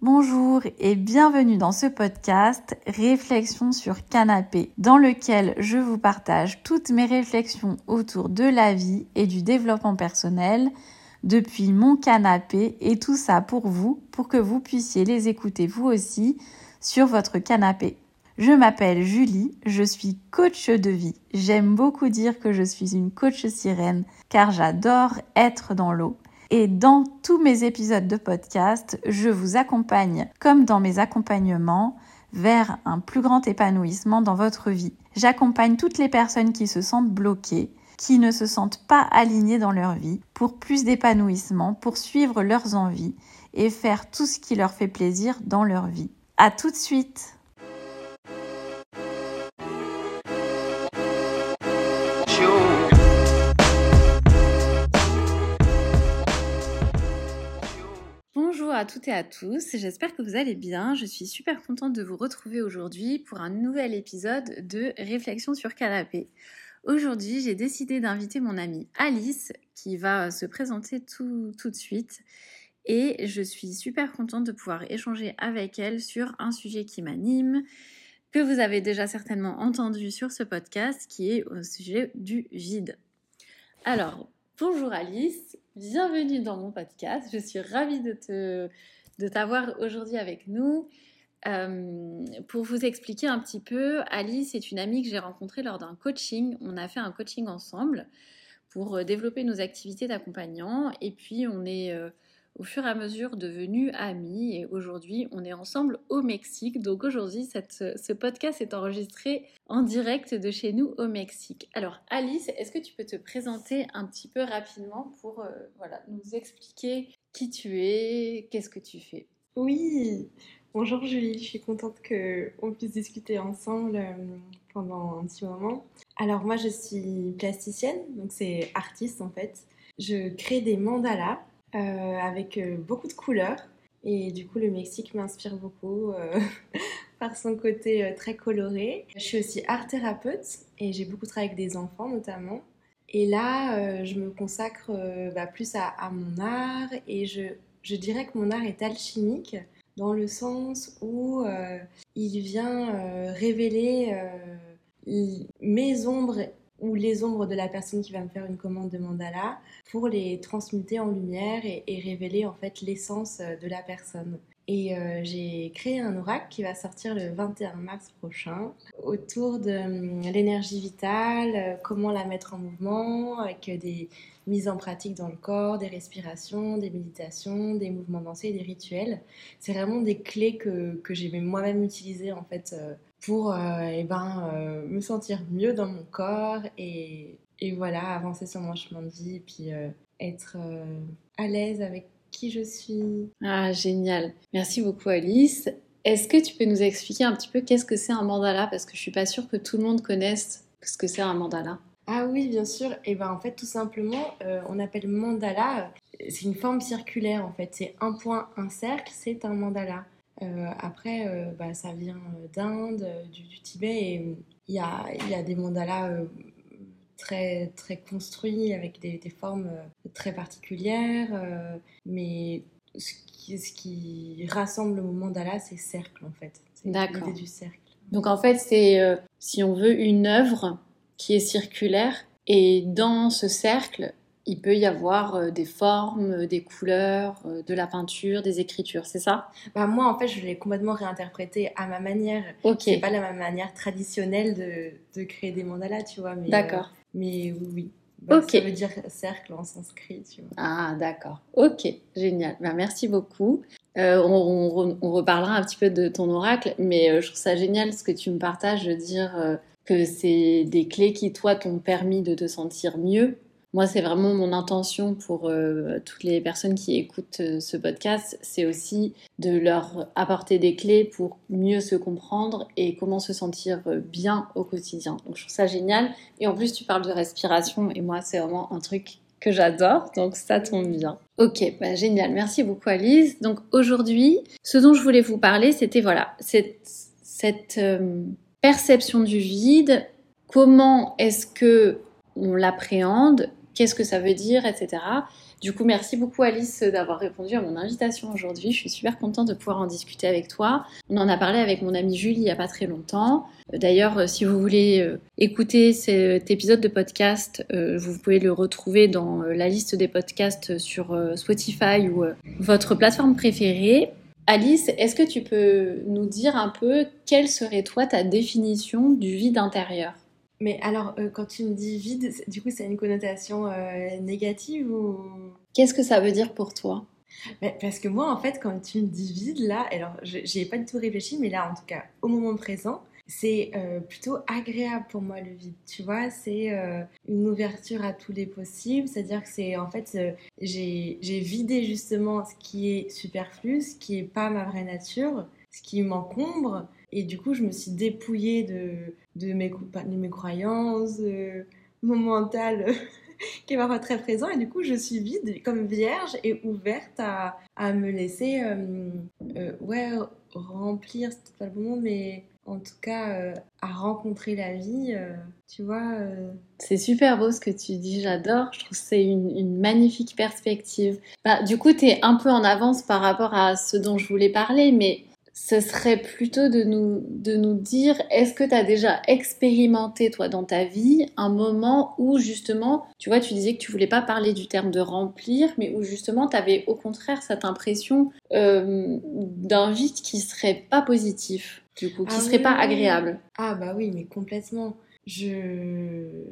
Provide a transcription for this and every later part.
Bonjour et bienvenue dans ce podcast Réflexion sur canapé, dans lequel je vous partage toutes mes réflexions autour de la vie et du développement personnel depuis mon canapé et tout ça pour vous, pour que vous puissiez les écouter vous aussi sur votre canapé. Je m'appelle Julie, je suis coach de vie. J'aime beaucoup dire que je suis une coach sirène car j'adore être dans l'eau. Et dans tous mes épisodes de podcast, je vous accompagne, comme dans mes accompagnements, vers un plus grand épanouissement dans votre vie. J'accompagne toutes les personnes qui se sentent bloquées, qui ne se sentent pas alignées dans leur vie, pour plus d'épanouissement, pour suivre leurs envies et faire tout ce qui leur fait plaisir dans leur vie. À tout de suite! À toutes et à tous, j'espère que vous allez bien. Je suis super contente de vous retrouver aujourd'hui pour un nouvel épisode de Réflexion sur canapé. Aujourd'hui, j'ai décidé d'inviter mon amie Alice qui va se présenter tout, tout de suite et je suis super contente de pouvoir échanger avec elle sur un sujet qui m'anime, que vous avez déjà certainement entendu sur ce podcast, qui est au sujet du vide. Alors, bonjour Alice, bienvenue dans mon podcast. Je suis ravie de, t'avoir aujourd'hui avec nous. Euh, pour vous expliquer un petit peu, Alice est une amie que j'ai rencontrée lors d'un coaching. On a fait un coaching ensemble pour euh, développer nos activités d'accompagnant. Et puis, on est euh, au fur et à mesure devenus amis. Et aujourd'hui, on est ensemble au Mexique. Donc aujourd'hui, ce podcast est enregistré en direct de chez nous au Mexique. Alors Alice, est-ce que tu peux te présenter un petit peu rapidement pour euh, nous expliquer qui tu es, qu'est-ce que tu fais? Oui, bonjour Julie, je suis contente qu'on puisse discuter ensemble euh, pendant un petit moment. Alors moi je suis plasticienne, donc c'est artiste en fait. Je crée des mandalas avec beaucoup de couleurs. Et du coup, le Mexique m'inspire beaucoup par son côté euh, très coloré. Je suis aussi art thérapeute et j'ai beaucoup travaillé avec des enfants notamment. Et là, euh, je me consacre euh, bah, plus à, mon art et je, je, dirais que mon art est alchimique dans le sens où il vient révéler mes ombres ou les ombres de la personne qui va me faire une commande de mandala pour les transmuter en lumière et, révéler en fait l'essence de la personne. Et euh, j'ai créé un oracle qui va sortir le 21 mars prochain autour de hum, l'énergie vitale, euh, comment la mettre en mouvement, avec des mises en pratique dans le corps, des respirations, des méditations, des mouvements dansés, des rituels. C'est vraiment des clés que, que j'ai moi-même utilisées en fait euh, pour eh ben, me sentir mieux dans mon corps et, et voilà, avancer sur mon chemin de vie et puis être à l'aise avec qui je suis. Ah, génial. Merci beaucoup, Alice. Est-ce que tu peux nous expliquer un petit peu qu'est-ce que c'est un mandala? Parce que je suis pas sûre que tout le monde connaisse ce que c'est un mandala. Ah oui, bien sûr. Et ben en fait, tout simplement, euh, on appelle mandala. C'est une forme circulaire en fait. C'est un point, un cercle, c'est un mandala. Euh, après, euh, bah, ça vient d'Inde, du, Tibet, et il y a, y a, des mandalas très, très construit, avec des, formes euh, très particulières. Euh, mais ce qui, ce qui rassemble le mandala, c'est cercle en fait. D'accord. L'idée du cercle. Donc en fait, c'est, euh, si on veut, une œuvre qui est circulaire. Et dans ce cercle, il peut y avoir des formes, des couleurs, de la peinture, des écritures, c'est ça? Bah Moi, en fait, je l'ai complètement réinterprété à ma manière. Ok. C'est pas la manière traditionnelle de, de créer des mandalas, tu vois. D'accord. Mais oui. Bah, ok. Ça veut dire cercle en sanskrit, tu vois. Ah, d'accord. Ok, génial. Ben, merci beaucoup. Euh, on, on, reparlera un petit peu de ton oracle, mais euh, je trouve ça génial ce que tu me partages de dire euh, que c'est des clés qui, toi, t'ont permis de te sentir mieux moi, c'est vraiment mon intention pour euh, toutes les personnes qui écoutent euh, ce podcast, c'est aussi de leur apporter des clés pour mieux se comprendre et comment se sentir euh, bien au quotidien. Donc, je trouve ça génial. Et en plus, tu parles de respiration et moi, c'est vraiment un truc que j'adore, donc ça tombe bien. Ok, bah, génial. Merci beaucoup, Alice. Donc, aujourd'hui, ce dont je voulais vous parler, c'était voilà, cette, cette perception du vide. Comment est-ce que on l'appréhende qu'est-ce que ça veut dire, etc. Du coup, merci beaucoup Alice d'avoir répondu à mon invitation aujourd'hui. Je suis super contente de pouvoir en discuter avec toi. On en a parlé avec mon amie Julie il n'y a pas très longtemps. D'ailleurs, si vous voulez écouter cet épisode de podcast, vous pouvez le retrouver dans la liste des podcasts sur Spotify ou votre plateforme préférée. Alice, est-ce que tu peux nous dire un peu quelle serait toi ta définition du vide intérieur? Mais alors, euh, quand tu me dis vide, du coup, ça a une connotation euh, négative ou? Qu'est-ce que ça veut dire pour toi? Parce que moi, en fait, quand tu me dis vide, là, alors, j'y ai pas du tout réfléchi, mais là, en tout cas, au moment présent, c'est euh, plutôt agréable pour moi le vide, tu vois, c'est euh, une ouverture à tous les possibles, c'est-à-dire que c'est en fait, euh, j'ai vidé justement ce qui est superflu, ce qui est pas ma vraie nature, qui m'encombre, et du coup je me suis dépouillée de, de, mes, de mes croyances, de mon mental qui est parfois très présent, et du coup je suis vide, comme vierge, et ouverte à, à me laisser, ouais, remplir, c'est pas le bon mot, mais en tout cas euh, à rencontrer la vie, euh, tu vois. Euh. C'est super beau ce que tu dis, j'adore. Je trouve que c'est une, magnifique perspective. Bah, du coup, tu es un peu en avance par rapport à ce dont je voulais parler, mais ce serait plutôt de nous, de nous dire, est-ce que tu as déjà expérimenté, toi, dans ta vie, un moment où justement, tu vois, tu disais que tu voulais pas parler du terme de remplir, mais où justement, tu avais au contraire cette impression d'un vide qui serait pas positif du coup, qui ah serait pas agréable. Ah bah oui, mais complètement. Je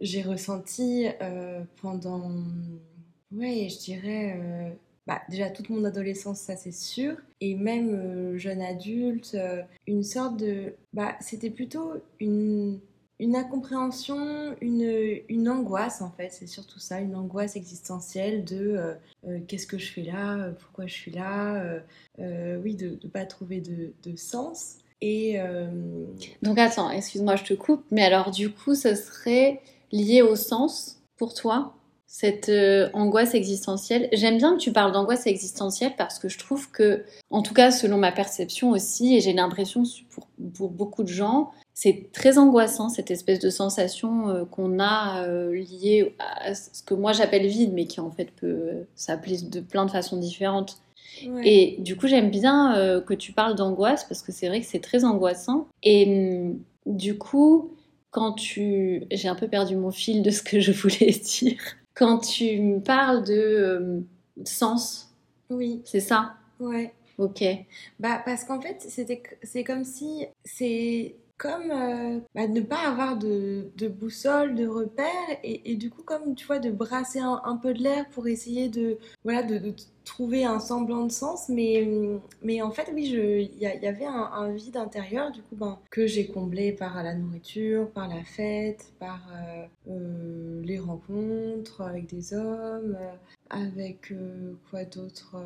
j'ai ressenti euh, pendant, ouais, je dirais, euh, bah, déjà toute mon adolescence, ça c'est sûr, et même euh, jeune adulte, une sorte de, bah, c'était plutôt une une incompréhension, une, une, angoisse en fait, c'est surtout ça, une angoisse existentielle de qu'est-ce que je fais là, pourquoi je suis là, oui, de ne pas trouver de, de sens. Et euh, Donc attends, excuse-moi, je te coupe, mais alors du coup, ce serait lié au sens pour toi? Cette euh, angoisse existentielle. J'aime bien que tu parles d'angoisse existentielle parce que je trouve que, en tout cas selon ma perception aussi, et j'ai l'impression pour, pour, beaucoup de gens, c'est très angoissant cette espèce de sensation euh, qu'on a liée à ce que moi j'appelle vide, mais qui en fait peut s'appeler de plein de façons différentes. Et du coup, j'aime bien euh, que tu parles d'angoisse parce que c'est vrai que c'est très angoissant. Et mm, du coup, quand tu... J'ai un peu perdu mon fil de ce que je voulais dire. Quand tu me parles de euh, sens. Oui. C'est ça? Ouais. Ok. Bah, parce qu'en fait, c'est comme si c'est comme euh, bah, ne pas avoir de, de, boussole, de repère, et, et, du coup, comme tu vois, de brasser un, peu de l'air pour essayer de, voilà, de, de, trouver un semblant de sens. Mais, mais en fait, oui, il y, avait un, vide intérieur, du coup, ben, que j'ai comblé par la nourriture, par la fête, par euh, euh les rencontres avec des hommes, avec euh, quoi d'autre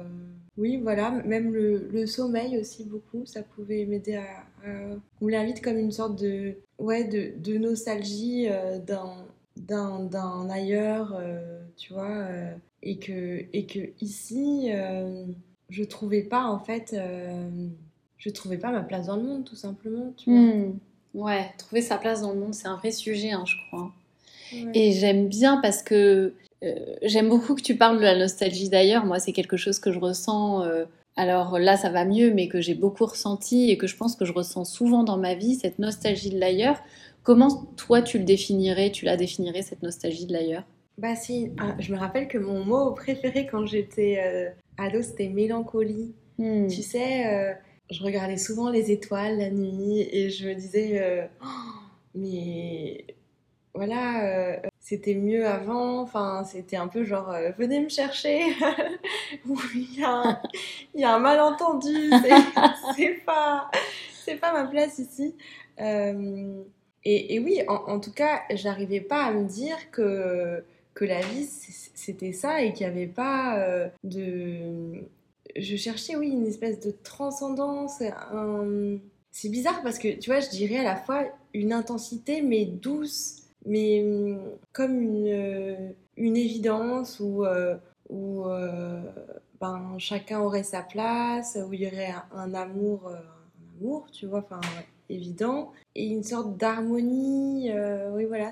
Oui, voilà, même le, sommeil aussi beaucoup, ça pouvait m'aider à, à combler comme une sorte de, ouais, de, nostalgie euh, d'un ailleurs, tu vois, et, que, et que ici, je trouvais pas en fait, je trouvais pas ma place dans le monde tout simplement, tu vois. Hmm. Ouais, trouver sa place dans le monde, c'est un vrai sujet, hein, je crois. Et j'aime bien parce que euh, j'aime beaucoup que tu parles de la nostalgie d'ailleurs. Moi, c'est quelque chose que je ressens. Euh, alors là, ça va mieux, mais que j'ai beaucoup ressenti et que je pense que je ressens souvent dans ma vie, cette nostalgie de l'ailleurs. Comment toi, tu le définirais Tu la définirais, cette nostalgie de l'ailleurs? Bah si, ah, je me rappelle que mon mot préféré quand j'étais euh, ado, c'était mélancolie. Hmm. Tu sais, je regardais souvent les étoiles la nuit et je me disais, oh, mais voilà, c'était mieux avant. Enfin, c'était un peu genre, euh, venez me chercher. il y, a un, malentendu. C'est pas, pas ma place ici. Euh, et, oui, en, tout cas, j'arrivais pas à me dire que, que la vie, c'était ça et qu'il n'y avait pas euh, de... Je cherchais, oui, une espèce de transcendance. C'est bizarre parce que, tu vois, je dirais à la fois une intensité, mais douce mais hum, comme une, euh, une évidence où, euh, ben, chacun aurait sa place, où il y aurait un, amour, un amour, tu vois, enfin, évident, et une sorte d'harmonie. oui, voilà,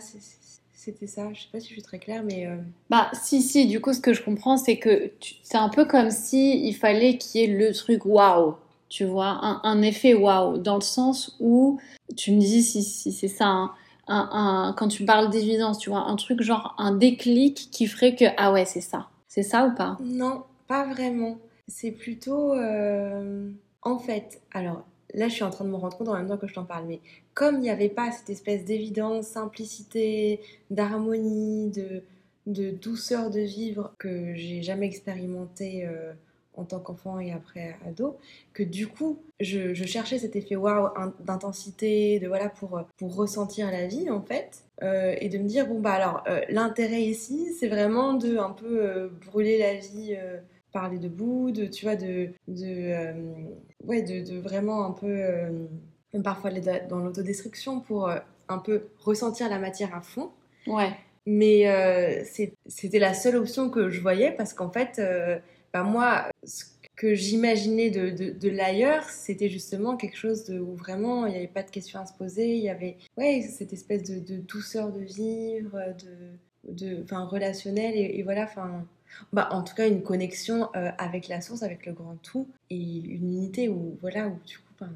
c'était ça. Je sais pas si je suis très claire, mais. euh, Bah, si, si, du coup, ce que je comprends, c'est que tu- c'est un peu comme si il fallait qu'il y ait le truc waouh, tu vois, un, un effet waouh, dans le sens où, tu me dis si, si c'est ça, hein, un, un- quand tu parles d'évidence, tu vois, un truc genre un déclic qui ferait que, ah ouais, c'est ça. C'est ça ou pas? Non, pas vraiment. C'est plutôt. euh, En fait, alors là, je suis en train de me rendre compte en même temps que je t'en parle, mais comme il n'y avait pas cette espèce d'évidence, simplicité, d'harmonie, de, douceur de vivre que j'ai jamais expérimenté euh, en tant qu'enfant et après ado, que du coup, je, cherchais cet effet waouh in- d'intensité, de voilà, pour, pour ressentir la vie en fait. Euh, et de me dire, bon, bah alors, euh, l'intérêt ici, c'est vraiment de un peu brûler la vie par les deux bouts, de, tu vois, de, de, ouais, de, vraiment un peu, même parfois dans l'autodestruction pour euh, un peu ressentir la matière à fond. Ouais. Mais euh, c'était la seule option que je voyais parce qu'en fait, euh, bah, moi, ce que j'imaginais de, de, de l'ailleurs, c'était justement quelque chose de, où vraiment il n'y avait pas de questions à se poser, il y avait ouais, cette espèce de, de douceur de vivre, de, de, relationnel, et, et voilà, enfin, bah, en tout cas, une connexion euh, avec la source, avec le grand tout, et une unité où, voilà, où du coup, ben,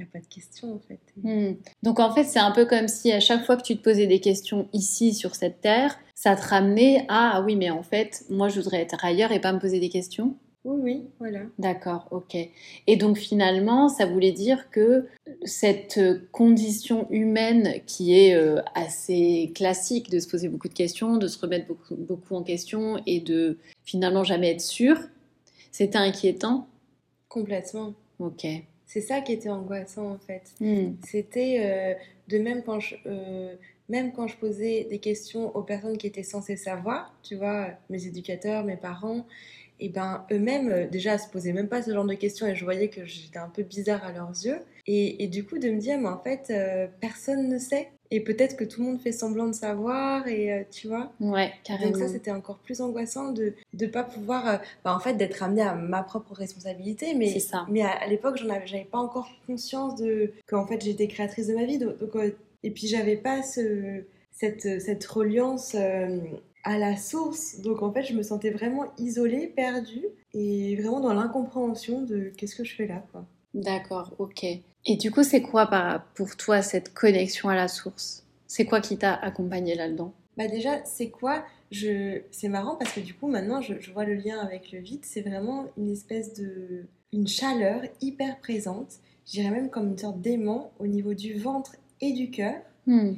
n'y a pas de questions en fait. Hmm. Donc en fait, c'est un peu comme si à chaque fois que tu te posais des questions ici sur cette terre, ça te ramenait à ah oui, mais en fait, moi je voudrais être ailleurs et pas me poser des questions. Oui, oui, voilà. D'accord, ok. Et donc finalement, ça voulait dire que cette condition humaine qui est euh, assez classique de se poser beaucoup de questions, de se remettre beaucoup, beaucoup en question et de finalement jamais être sûr, c'était inquiétant? Complètement. Ok. C'est ça qui était angoissant en fait. Hmm. C'était euh, de même quand je euh, même quand je posais des questions aux personnes qui étaient censées savoir, tu vois, mes éducateurs, mes parents, et ben eux-mêmes euh, déjà se posaient même pas ce genre de questions et je voyais que j'étais un peu bizarre à leurs yeux. Et, et du coup de me dire mais en fait euh, personne ne sait et peut-être que tout le monde fait semblant de savoir et euh, tu vois. Ouais, carrément. Donc ça, c'était encore plus angoissant de ne pas pouvoir, euh, bah, en fait, d'être amenée à ma propre responsabilité. Mais, ça. mais à, à l'époque, j'en avais, j'avais pas encore conscience de qu'en fait, j'étais créatrice de ma vie. Donc, donc, euh, et puis, j'avais pas ce, cette, cette reliance à la source. Donc, en fait, je me sentais vraiment isolée, perdue et vraiment dans l'incompréhension de qu'est-ce que je fais là, quoi. D'accord, ok. Et du coup, c'est quoi pour toi cette connexion à la source? C'est quoi qui t'a accompagné là-dedans? Bah déjà, c'est quoi? Je... C'est marrant parce que du coup, maintenant, je, je vois le lien avec le vide. C'est vraiment une espèce de... une chaleur hyper présente. Je dirais même comme une sorte d'aimant au niveau du ventre et du cœur. Hmm.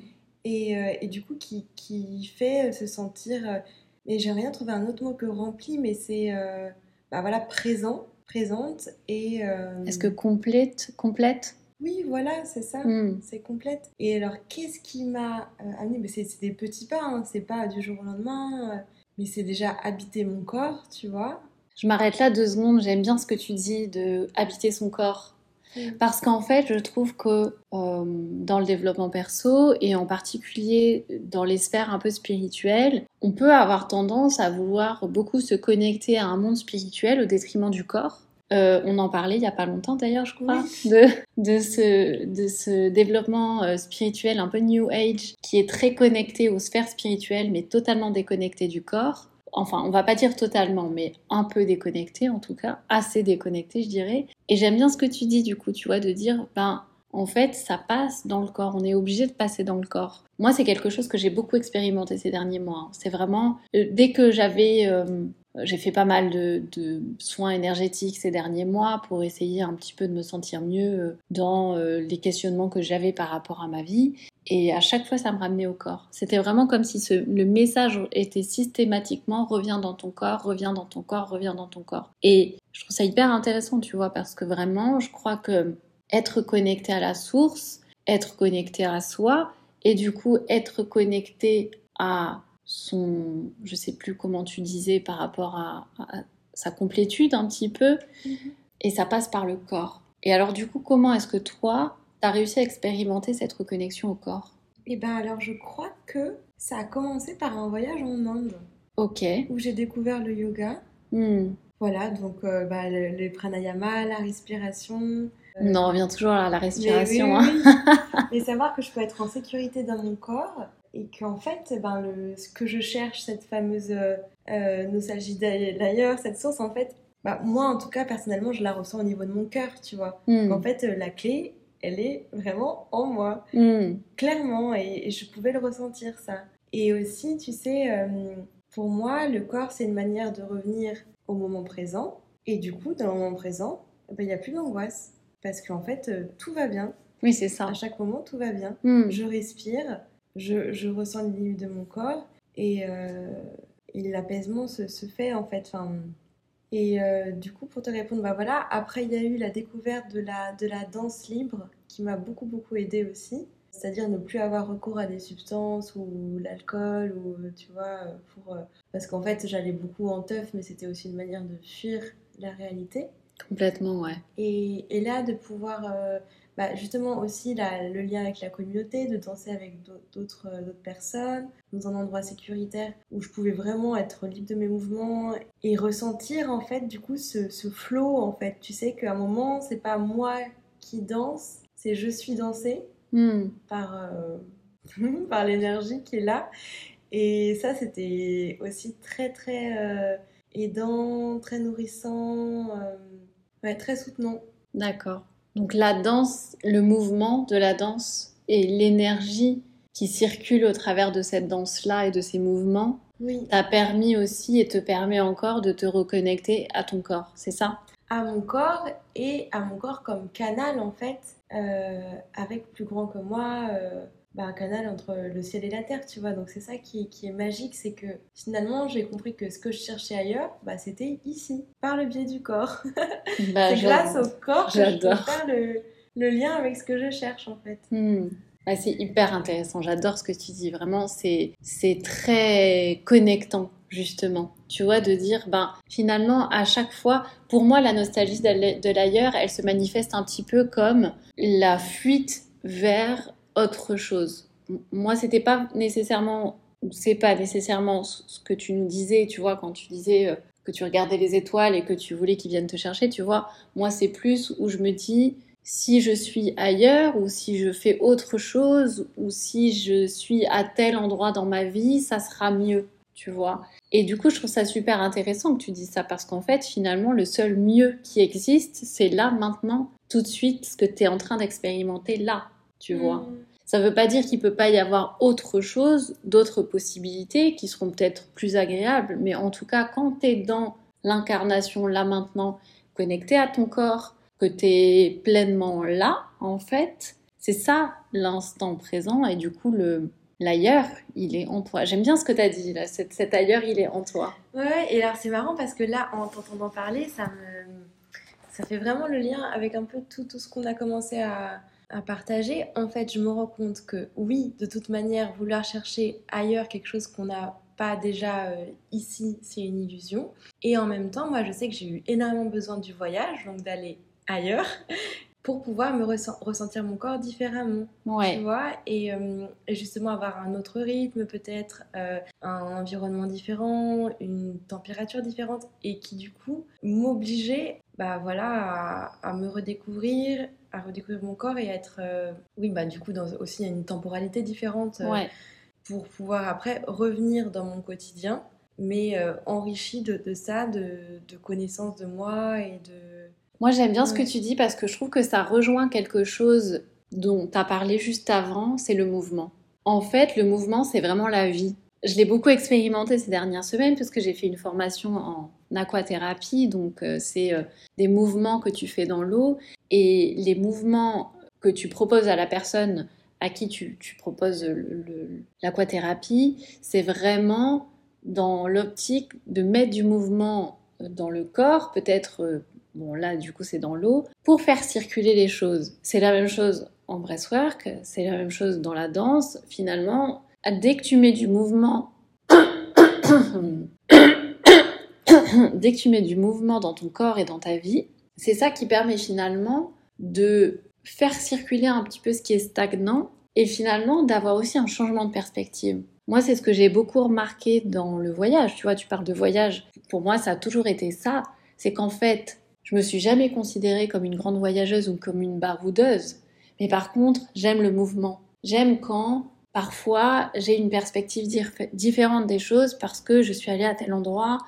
Et, euh, et du coup, qui, qui fait se sentir... euh, Mais j'ai rien trouvé un autre mot que rempli, mais c'est... euh, Bah voilà, présent, présente et... euh, Est-ce que complète, complète? Oui, voilà, c'est ça. Hmm. C'est complète. Et alors, qu'est-ce qui m'a euh, amené? Mais c'est c'est des petits pas, hein, c'est pas du jour au lendemain, euh, mais c'est déjà habiter mon corps, tu vois. Je m'arrête là deux secondes. J'aime bien ce que tu dis de habiter son corps. Mm. Parce qu'en fait, je trouve que euh, dans le développement perso et en particulier dans les sphères un peu spirituelles, on peut avoir tendance à vouloir beaucoup se connecter à un monde spirituel au détriment du corps. Euh, on en parlait il n'y a pas longtemps d'ailleurs, je crois, de, de, ce, de ce développement euh, spirituel un peu New Age qui est très connecté aux sphères spirituelles mais totalement déconnecté du corps. Enfin, on va pas dire totalement, mais un peu déconnecté en tout cas, assez déconnecté je dirais. Et j'aime bien ce que tu dis du coup, tu vois, de dire, ben en fait, ça passe dans le corps, on est obligé de passer dans le corps. Moi, c'est quelque chose que j'ai beaucoup expérimenté ces derniers mois. hein. C'est vraiment, euh, dès que j'avais, euh, j'ai fait pas mal de, soins énergétiques ces derniers mois pour essayer un petit peu de me sentir mieux euh, dans euh, les questionnements que j'avais par rapport à ma vie. Et à chaque fois, ça me ramenait au corps. C'était vraiment comme si le message était systématiquement reviens dans ton corps, reviens dans ton corps, reviens dans ton corps. Et je trouve ça hyper intéressant, tu vois, parce que vraiment, je crois que être connecté à la source, être connecté à soi, et du coup être connecté à son, je sais plus comment tu disais par rapport à, à sa complétude un petit peu, et ça passe par le corps. Et alors du coup, comment est-ce que toi, tu as réussi à expérimenter cette reconnexion au corps? Et ben alors, je crois que ça a commencé par un voyage en Inde Ok. où j'ai découvert le yoga. Hmm. Voilà, donc euh, bah, le, le pranayama, la respiration. On en revient toujours à la Mais respiration. oui, hein. oui, oui. Mais savoir que je peux être en sécurité dans mon corps et qu'en fait, ben, le, ce que je cherche, cette fameuse euh, nostalgie d'ailleurs, cette source, en fait, bah, moi en tout cas, personnellement, je la ressens au niveau de mon cœur, tu vois. Hmm. En fait, la clé, elle est vraiment en moi, Hmm. clairement, et, et je pouvais le ressentir ça. Et aussi, tu sais, euh, pour moi, le corps, c'est une manière de revenir au moment présent. Et du coup, dans le moment présent, ben, il n'y a plus d'angoisse. Parce qu'en fait, euh, tout va bien. Oui, c'est ça. À chaque moment, tout va bien. Hmm. Je respire, je, je ressens les limites de mon corps et, euh, et l'apaisement se, se fait en fait. Enfin, et euh, du coup, pour te répondre, bah voilà, après il y a eu la découverte de la, de la danse libre qui m'a beaucoup beaucoup aidée aussi. C'est-à-dire ne plus avoir recours à des substances ou l'alcool ou tu vois, pour, euh, parce qu'en fait j'allais beaucoup en teuf, mais c'était aussi une manière de fuir la réalité. Complètement, ouais. Et, et là, de pouvoir, euh, bah, justement aussi la- le lien avec la communauté, de danser avec d'autres euh, d'autres personnes, dans un endroit sécuritaire où je pouvais vraiment être libre de mes mouvements et ressentir en fait du coup ce, ce flow en fait. Tu sais qu'à un moment, c'est pas moi qui danse, c'est je suis dansée Hmm. par, euh, par l'énergie qui est là. Et ça, c'était aussi très très euh, aidant, très nourrissant, euh, ouais, très soutenant. D'accord. Donc la danse, le mouvement de la danse et l'énergie qui circule au travers de cette danse-là et de ces mouvements Oui, t'a permis aussi et te permet encore de te reconnecter à ton corps, c'est ça? À mon corps et à mon corps comme canal en fait, euh, avec plus grand que moi, euh, bah, un canal entre le ciel et la terre, tu vois. Donc c'est ça qui, qui est magique, c'est que finalement j'ai compris que ce que je cherchais ailleurs, bah, c'était ici, par le biais du corps. Bah, c'est grâce au corps que je peux faire le, le lien avec ce que je cherche en fait. Hmm. C'est hyper intéressant, j'adore ce que tu dis, vraiment, c'est très connectant, justement. Tu vois, de dire, ben, finalement, à chaque fois, pour moi, la nostalgie de l'ailleurs, elle se manifeste un petit peu comme la fuite vers autre chose. Moi, c'était pas nécessairement, c'est pas nécessairement ce ce que tu nous disais, tu vois, quand tu disais euh, que tu regardais les étoiles et que tu voulais qu'ils viennent te chercher, tu vois. Moi, c'est plus où je me dis, si je suis ailleurs ou si je fais autre chose ou si je suis à tel endroit dans ma vie, ça sera mieux, tu vois. Et du coup, je trouve ça super intéressant que tu dises ça parce qu'en fait, finalement, le seul mieux qui existe, c'est là, maintenant, tout de suite, ce que tu es en train d'expérimenter là, tu vois. Mm. Ça veut pas dire qu'il peut pas y avoir autre chose, d'autres possibilités qui seront peut-être plus agréables, mais en tout cas, quand tu es dans l'incarnation là maintenant, connecté à ton corps, que tu es pleinement là, en fait, c'est ça l'instant présent et du coup, le l'ailleurs, il est en toi. J'aime bien ce que tu as dit là, cet, cet ailleurs, il est en toi. Ouais, et alors c'est marrant parce que là, en t'entendant parler, ça me, ça fait vraiment le lien avec un peu tout, tout ce qu'on a commencé à, à partager. En fait, je me rends compte que oui, de toute manière, vouloir chercher ailleurs quelque chose qu'on n'a pas déjà euh, ici, c'est une illusion. Et en même temps, moi, je sais que j'ai eu énormément besoin du voyage, donc d'aller ailleurs, pour pouvoir me ressent- ressentir mon corps différemment tu vois, et, euh, et justement avoir un autre rythme, peut-être euh, un environnement différent, une température différente, et qui du coup m'obligeait, bah voilà, à, à me redécouvrir, à redécouvrir mon corps et à être, euh, oui, bah du coup dans aussi une temporalité différente euh, Ouais. pour pouvoir après revenir dans mon quotidien, mais euh, enrichi de, de ça, de, de connaissances de moi et de Moi, j'aime bien ce que tu dis parce que je trouve que ça rejoint quelque chose dont tu as parlé juste avant, c'est le mouvement. En fait, le mouvement, c'est vraiment la vie. Je l'ai beaucoup expérimenté ces dernières semaines parce que j'ai fait une formation en aquathérapie, donc euh, c'est euh, des mouvements que tu fais dans l'eau et les mouvements que tu proposes à la personne à qui tu, proposes l'aquathérapie, c'est vraiment dans l'optique de mettre du mouvement dans le corps, peut-être euh, bon là du coup c'est dans l'eau, pour faire circuler les choses. C'est la même chose en breathwork, c'est la même chose dans la danse. Finalement, dès que tu mets du mouvement, dès que tu mets du mouvement dans ton corps et dans ta vie, c'est ça qui permet finalement de faire circuler un petit peu ce qui est stagnant et finalement d'avoir aussi un changement de perspective. Moi, c'est ce que j'ai beaucoup remarqué dans le voyage. Tu vois, tu parles de voyage. Pour moi, ça a toujours été ça. C'est qu'en fait, je me suis jamais considérée comme une grande voyageuse ou comme une baroudeuse. Mais par contre, j'aime le mouvement. J'aime quand parfois j'ai une perspective différente des choses parce que je suis allée à tel endroit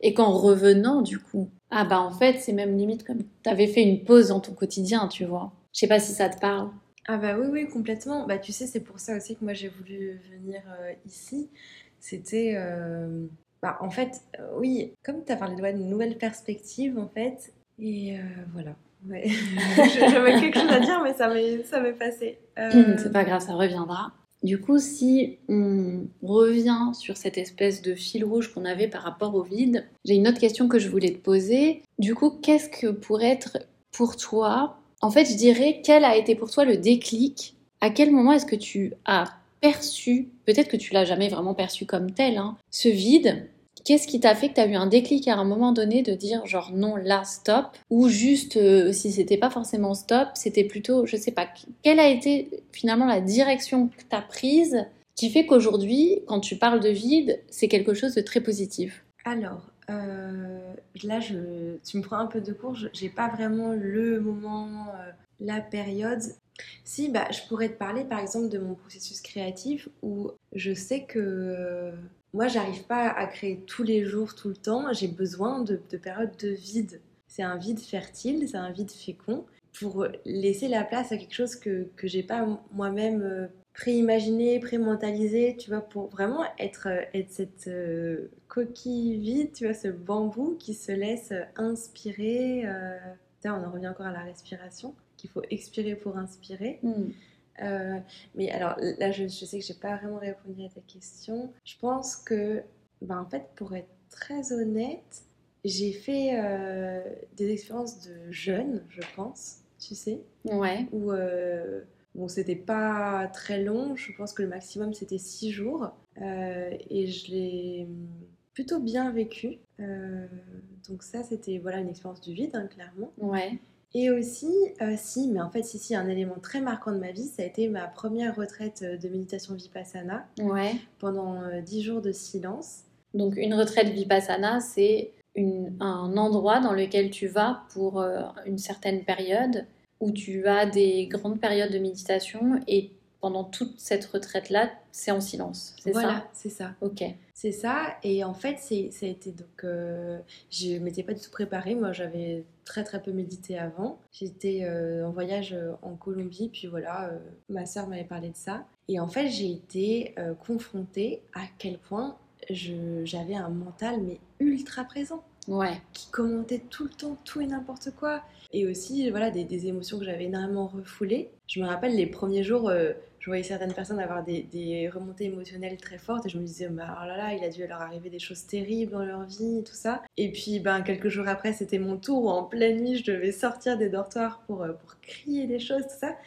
et qu'en revenant du coup, ah bah en fait c'est même limite comme tu avais fait une pause dans ton quotidien, tu vois. Je sais pas si ça te parle. Ah bah oui, oui, complètement. Bah tu sais, c'est pour ça aussi que moi j'ai voulu venir euh, ici. C'était... Euh, bah en fait, euh, oui, comme tu as parlé de nouvelle perspective en fait, et voilà. Ouais. J'avais quelque chose à dire, mais ça m'est passé. C'est pas grave, ça reviendra. Du coup, si on revient sur cette espèce de fil rouge qu'on avait par rapport au vide, j'ai une autre question que je voulais te poser. Du coup, qu'est-ce que pourrait être pour toi En fait, je dirais, quel a été pour toi le déclic? À quel moment est-ce que tu as perçu, peut-être que tu l'as jamais vraiment perçu comme tel, hein, ce vide? Qu'est-ce qui t'a fait que tu as eu un déclic à un moment donné de dire genre non là stop? Ou juste euh, si c'était pas forcément stop, c'était plutôt je sais pas quelle a été finalement la direction que tu as prise qui fait qu'aujourd'hui quand tu parles de vide, c'est quelque chose de très positif? Alors euh, là je tu me prends un peu de cours, j'ai pas vraiment le moment euh, la période si, bah, je pourrais te parler par exemple de mon processus créatif où je sais que moi, j'arrive pas à créer tous les jours, tout le temps. J'ai besoin de, périodes de vide. C'est un vide fertile, c'est un vide fécond pour laisser la place à quelque chose que, que j'ai pas moi-même euh, préimaginé, pré-mentalisé, tu vois, pour vraiment être, euh, être cette euh, coquille vide, tu vois, ce bambou qui se laisse inspirer. on en revient encore à la respiration, qu'il faut expirer pour inspirer. Hmm. Euh, mais alors là, je, sais que j'ai pas vraiment répondu à ta question. Je pense que, ben, en fait, pour être très honnête, j'ai fait euh, des expériences de jeune, je pense, tu sais. Ouais. Où, euh, bon, c'était pas très long. Je pense que le maximum, c'était six jours. et je l'ai plutôt bien vécu. donc ça, c'était voilà une expérience du vide, hein, clairement. Ouais. Et aussi, euh, si, mais en fait, si, si, un élément très marquant de ma vie, ça a été ma première retraite euh, de méditation vipassana. Ouais. Pendant euh, dix jours de silence. Donc, une retraite vipassana, c'est un endroit dans lequel tu vas pour une certaine période, où tu as des grandes périodes de méditation et pendant toute cette retraite-là, c'est en silence. C'est voilà, c'est ça. Ok. C'est ça. Et en fait, c'est, ça a été donc. Euh, je m'étais pas du tout préparée. Moi, j'avais très très peu médité avant. J'étais euh, en voyage euh, en Colombie, puis voilà, ma soeur m'avait parlé de ça. Et en fait, j'ai été confrontée à quel point j'avais un mental mais ultra présent. Ouais. Qui commentait tout le temps tout et n'importe quoi. Et aussi, voilà, des, des émotions que j'avais énormément refoulées. Je me rappelle les premiers jours, je voyais certaines personnes avoir des, remontées émotionnelles très fortes et je me disais, bah, oh là là, il a dû leur arriver des choses terribles dans leur vie et tout ça. Et puis, ben, quelques jours après, c'était mon tour où en pleine nuit, je devais sortir des dortoirs pour, euh, pour crier des choses, tout ça.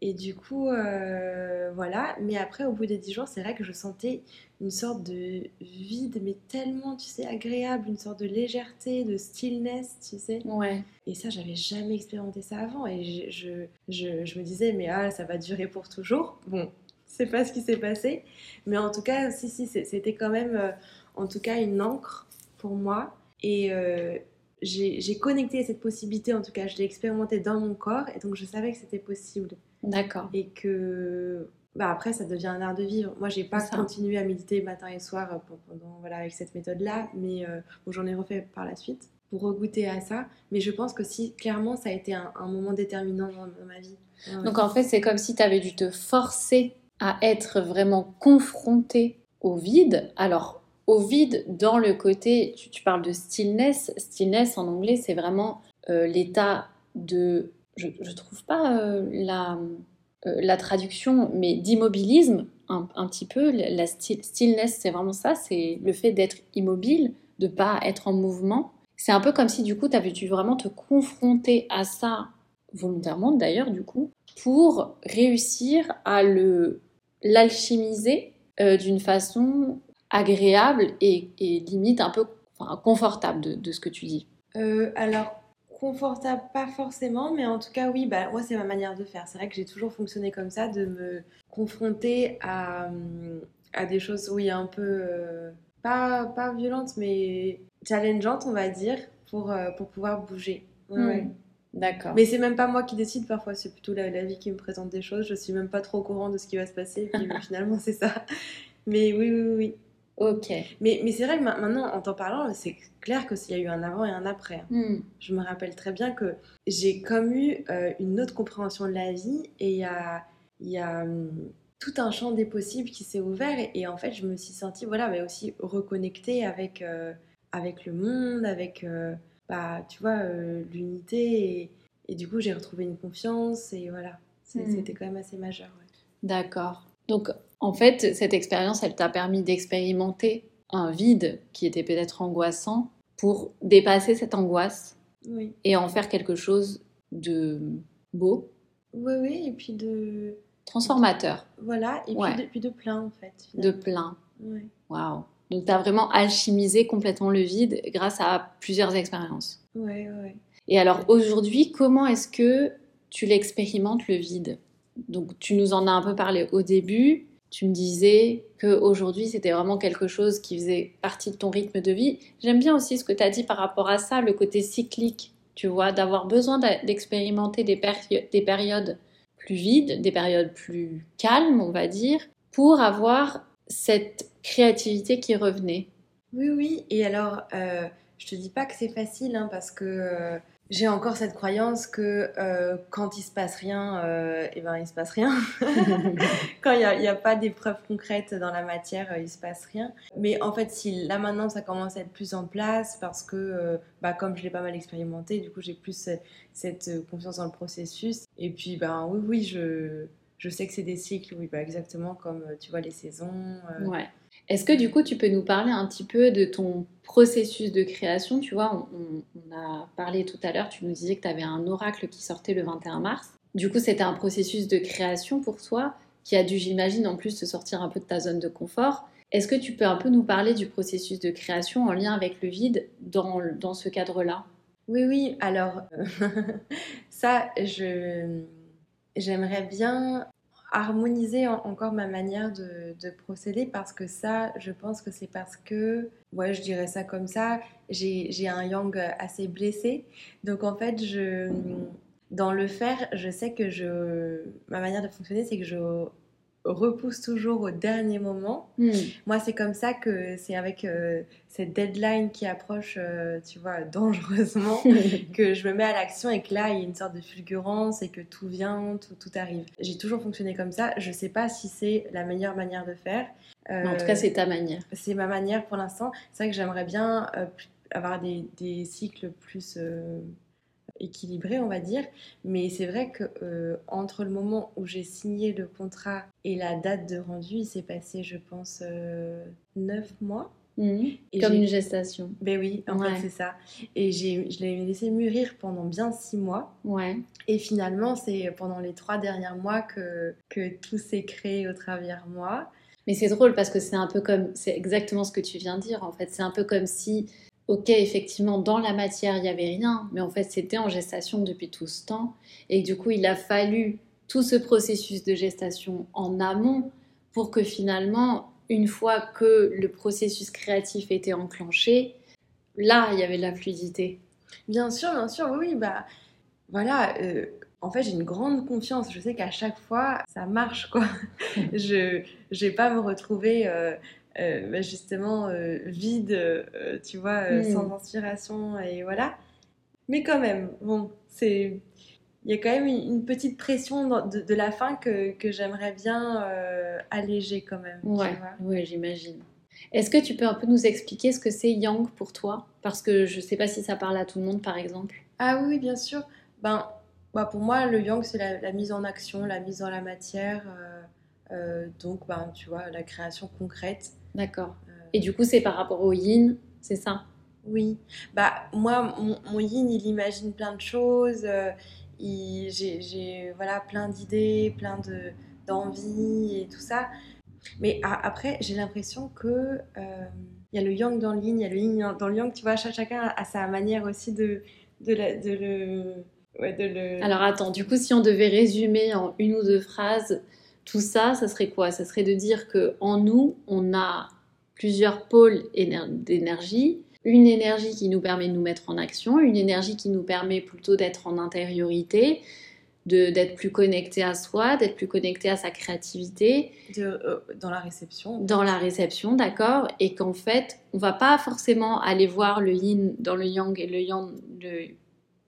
Et du coup, euh, voilà. Mais après, au bout des dix jours, c'est vrai que je sentais une sorte de vide, mais tellement, tu sais, agréable, une sorte de légèreté, de stillness, tu sais. Ouais. Et ça, j'avais jamais expérimenté ça avant. Et je, je, je, me disais, mais ah, ça va durer pour toujours. Bon, c'est pas ce qui s'est passé. Mais en tout cas, si, si, c'était quand même, euh, en tout cas, une encre pour moi. Et. Euh, j'ai connecté à cette possibilité, en tout cas, je l'ai expérimenté dans mon corps, et donc je savais que c'était possible. D'accord. Et que bah après, ça devient un art de vivre. Moi, j'ai pas continué à méditer matin et soir euh, pendant, voilà, avec cette méthode-là, mais euh, j'en ai refait par la suite pour regoûter à ça. Mais je pense que si, clairement, ça a été un, moment déterminant dans, ma vie. Donc, en fait, c'est comme si tu avais dû te forcer à être vraiment confronté au vide. Alors, au vide, dans le côté, tu, parles de stillness. Stillness, en anglais, c'est vraiment euh, l'état de je ne trouve pas euh, la, euh, la traduction, mais d'immobilisme, un, petit peu. La stillness, c'est vraiment ça, c'est le fait d'être immobile, de pas être en mouvement. C'est un peu comme si du coup, tu avais dû vraiment te confronter à ça, volontairement d'ailleurs, du coup, pour réussir à l'alchimiser euh, d'une façon agréable et, limite un peu confortable de, de, ce que tu dis. alors, confortable, pas forcément, mais en tout cas, oui, bah, moi, c'est ma manière de faire. C'est vrai que j'ai toujours fonctionné comme ça, de me confronter à, à des choses, oui, un peu, euh, pas, pas violentes, mais challengeantes, on va dire, pour, euh, pour pouvoir bouger. Hmm. D'accord. Mais c'est même pas moi qui décide parfois, c'est plutôt la, la vie qui me présente des choses. Je suis même pas trop au courant de ce qui va se passer, puis finalement c'est ça. Mais oui, oui, oui. Ok. Mais, mais c'est vrai que ma- maintenant, en t'en parlant, c'est clair que s'il y a eu un avant et un après. Hmm. Je me rappelle très bien que j'ai comme eu euh, une autre compréhension de la vie et il y a, y a hum, tout un champ des possibles qui s'est ouvert et, et en fait je me suis sentie voilà mais aussi reconnectée avec euh, avec le monde avec euh, bah tu vois l'unité et, et du coup j'ai retrouvé une confiance et voilà C'est- Mm. c'était quand même assez majeur ouais. D'accord. Donc, en fait, cette expérience, elle t'a permis d'expérimenter un vide qui était peut-être angoissant pour dépasser cette angoisse oui et en faire quelque chose de beau, oui oui et puis de transformateur, voilà et puis, Ouais. de, puis de plein en fait de plein. Ouais. Waouh. Donc, tu as vraiment alchimisé complètement le vide grâce à plusieurs expériences. ouais ouais Et alors, aujourd'hui, comment est-ce que tu l'expérimentes le vide? Donc, tu nous en as un peu parlé au début. Tu me disais qu'aujourd'hui, c'était vraiment quelque chose qui faisait partie de ton rythme de vie. J'aime bien aussi ce que tu as dit par rapport à ça, le côté cyclique, tu vois, d'avoir besoin d'expérimenter des, péri- des périodes plus vides, des périodes plus calmes, on va dire, pour avoir cette créativité qui revenait. Oui, oui. Et alors, euh, je te dis pas que c'est facile, hein, parce que euh, j'ai encore cette croyance que euh, quand il se passe rien, euh, eh ben il se passe rien. quand il n'y a, pas d'épreuves concrètes dans la matière, euh, il se passe rien. Mais en fait, si là maintenant ça commence à être plus en place, parce que euh, bah, comme je l'ai pas mal expérimenté, du coup j'ai plus euh, cette confiance dans le processus. Et puis, ben oui, oui, je, je sais que c'est des cycles, oui, bah, exactement comme tu vois les saisons. Ouais. Est-ce que du coup tu peux nous parler un petit peu de ton processus de création? Tu vois, on, a parlé tout à l'heure, tu nous disais que tu avais un oracle qui sortait le 21 mars. Du coup, c'était un processus de création pour toi qui a dû, j'imagine, en plus te sortir un peu de ta zone de confort. Est-ce que tu peux un peu nous parler du processus de création en lien avec le vide dans, dans ce cadre-là? Oui, oui, alors euh, ça, je j'aimerais bien harmoniser en- encore ma manière de, de procéder parce que ça, je pense que c'est parce que, ouais, je dirais ça comme ça, j'ai j'ai un yang assez blessé. Donc en fait, je, dans le faire, je sais que je, ma manière de fonctionner, c'est que je repousse toujours au dernier moment. Hmm. Moi, c'est comme ça que c'est avec euh, cette deadline qui approche, euh, tu vois, dangereusement, que je me mets à l'action et que là, il y a une sorte de fulgurance et que tout vient, tout, tout arrive. J'ai toujours fonctionné comme ça. Je sais pas si c'est la meilleure manière de faire. En tout Euh, cas, c'est ta manière. c'est ma manière pour l'instant. C'est vrai que j'aimerais bien euh, avoir des, des cycles plus équilibrés, on va dire. Mais c'est vrai que euh, entre le moment où j'ai signé le contrat et la date de rendu, il s'est passé, je pense, euh, neuf mois. Et Comme une gestation. Ben oui, en Ouais. fait, c'est ça. Et je l'ai laissé mûrir pendant bien six mois. Ouais. Et finalement, c'est pendant les trois derniers mois que, que tout s'est créé au travers moi. Mais c'est drôle parce que c'est un peu comme, c'est exactement ce que tu viens de dire en fait. C'est un peu comme si, ok, effectivement, dans la matière, il n'y avait rien, mais en fait, c'était en gestation depuis tout ce temps. Et du coup, il a fallu tout ce processus de gestation en amont pour que finalement, une fois que le processus créatif était enclenché, là, il y avait de la fluidité. Bien sûr, bien sûr, oui, bah voilà. euh, en fait, j'ai une grande confiance. Je sais qu'à chaque fois, ça marche, quoi. je je vais pas me retrouver euh, euh, bah, justement euh, vide, euh, tu vois, euh, Mm. sans inspiration et voilà. Mais quand même, bon, c'est il y a quand même une, une petite pression de, de la fin que, que j'aimerais bien alléger quand même. Ouais, ouais, j'imagine. Est-ce que tu peux un peu nous expliquer ce que c'est Yang pour toi? Parce que je sais pas si ça parle à tout le monde, par exemple. Ah oui, bien sûr. Ben, bah, pour moi, le yang, c'est la, la mise en action, la mise dans la matière. donc, ben, tu vois, la création concrète. D'accord. Euh, Et du coup, c'est par rapport au yin, c'est ça? Oui. Bah, moi, mon, mon yin, il imagine plein de choses. euh, il- j'ai, j'ai, voilà, plein d'idées, plein de, d'envies et tout ça. Mais a- après, j'ai l'impression que euh, il y a le yang dans le yin, il y a le yin dans le yang. Tu vois, cha- chacun a sa manière aussi de, de, la- de le... Ouais, de le... Alors attends, du coup, si on devait résumer en une ou deux phrases tout ça, ça serait quoi? Ça serait de dire que en nous, on a plusieurs pôles éner- d'énergie. une énergie qui nous permet de nous mettre en action, une énergie qui nous permet plutôt d'être en intériorité, d'être plus connecté à soi, d'être plus connecté à sa créativité. Euh, dans la réception. Dans la réception, d'accord? Et qu'en fait, on va pas forcément aller voir le yin dans le yang et le yang, le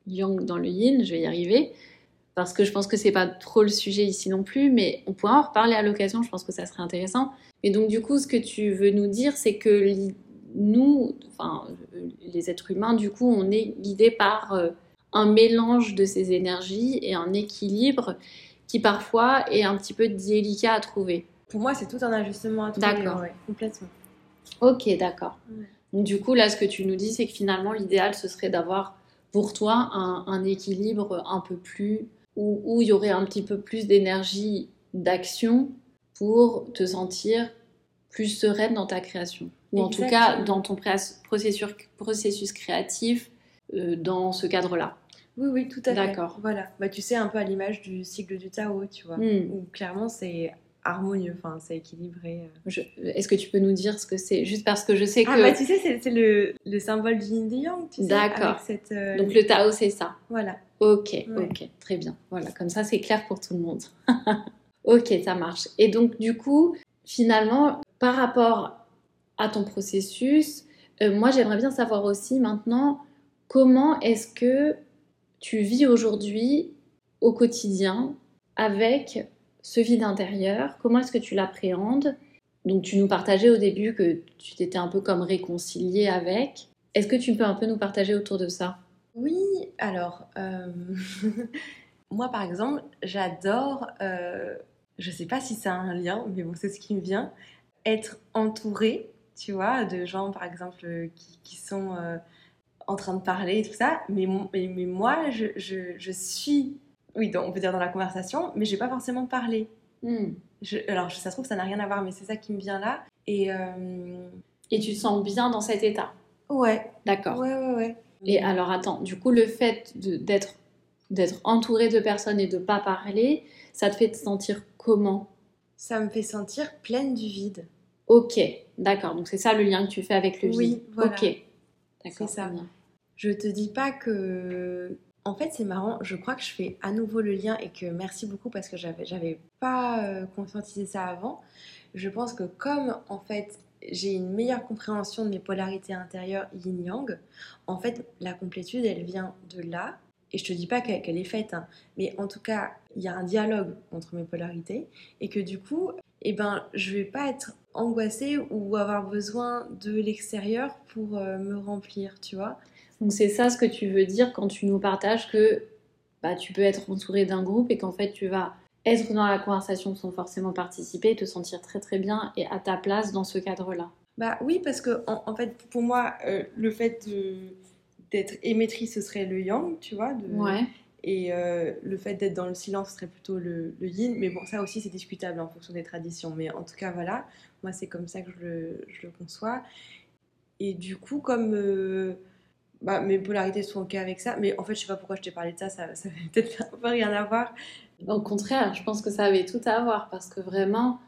yang dans le yin, je vais y arriver, parce que je pense que c'est pas trop le sujet ici non plus, mais on pourra en reparler à l'occasion, je pense que ça serait intéressant. Et donc du coup, ce que tu veux nous dire, c'est que nous, enfin, les êtres humains, du coup, on est guidés par... Euh, un mélange de ces énergies et un équilibre qui parfois est un petit peu délicat à trouver. Pour moi, c'est tout un ajustement à trouver. D'accord. complètement. Ok, d'accord. du coup, là, ce que tu nous dis, c'est que finalement, l'idéal, ce serait d'avoir pour toi un, équilibre un peu plus, où, il y aurait un petit peu plus d'énergie d'action pour te sentir plus sereine dans ta création. Ou en tout cas, dans ton processus, processus créatif, euh, dans ce cadre-là. Oui, oui, tout à fait. D'accord. Voilà. Bah, tu sais, un peu à l'image du cycle du Tao, tu vois, hmm. où clairement c'est harmonieux, enfin, c'est équilibré. Euh. Est-ce que tu peux nous dire ce que c'est Juste parce que je sais ah, que. Ah, bah, tu sais, c'est le, le, symbole du yin yang, tu sais. D'accord. Euh, Donc le Tao, c'est ça. Voilà. Ok, ok, très bien. Voilà, comme ça, c'est clair pour tout le monde. ok, ça marche. Et donc, du coup, finalement, par rapport à ton processus, moi, j'aimerais bien savoir aussi maintenant Comment est-ce que tu vis aujourd'hui au quotidien avec ce vide intérieur Comment est-ce que tu l'appréhendes? Donc tu nous partageais au début que tu t'étais un peu comme réconcilié avec. Est-ce que tu peux un peu nous partager autour de ça? Oui, alors euh, moi par exemple, j'adore, euh, je sais pas si ça a un lien, mais bon c'est ce qui me vient, être entourée, tu vois, de gens par exemple qui, sont... Euh, en train de parler et tout ça, mais, moi, je, suis, oui, on peut dire dans la conversation, mais je vais pas forcément parler. Hmm. alors, ça se trouve, ça n'a rien à voir, mais c'est ça qui me vient là. Et, euh, et tu te sens bien dans cet état? Ouais. D'accord. Ouais, ouais, ouais. Et alors, attends, du coup, le fait d'être d'être entouré de personnes et de pas parler, ça te fait te sentir comment? Ça me fait sentir pleine du vide. Ok, d'accord. Donc c'est ça le lien que tu fais avec le vide. Oui, voilà. Ok, d'accord. C'est ça. Bien. Je te dis pas que. En fait, c'est marrant, je crois que je fais à nouveau le lien et que merci beaucoup parce que j'avais, pas euh, conscientisé ça avant. Je pense que comme en fait j'ai une meilleure compréhension de mes polarités intérieures yin-yang, en fait la complétude elle vient de là. Et je te dis pas qu'elle est faite, hein, mais en tout cas il y a un dialogue entre mes polarités et que du coup, eh ben, je vais pas être angoissée ou avoir besoin de l'extérieur pour euh, me remplir, tu vois. Donc c'est ça ce que tu veux dire quand tu nous partages que bah, tu peux être entouré d'un groupe et qu'en fait tu vas être dans la conversation sans forcément participer et te sentir très très bien et à ta place dans ce cadre-là. Bah oui, parce que en, fait pour moi euh, le fait d'être émettrice ce serait le yang, tu vois. Ouais. Et euh, le fait d'être dans le silence ce serait plutôt le, yin. Mais bon, ça aussi c'est discutable en fonction des traditions. Mais en tout cas, voilà, moi c'est comme ça que je le, je le, conçois. Et du coup, comme euh, bah, mes polarités sont ok avec ça, mais en fait, je sais pas pourquoi je t'ai parlé de ça, ça, ça peut-être un rien à voir. Au contraire, je pense que ça avait tout à voir parce que vraiment,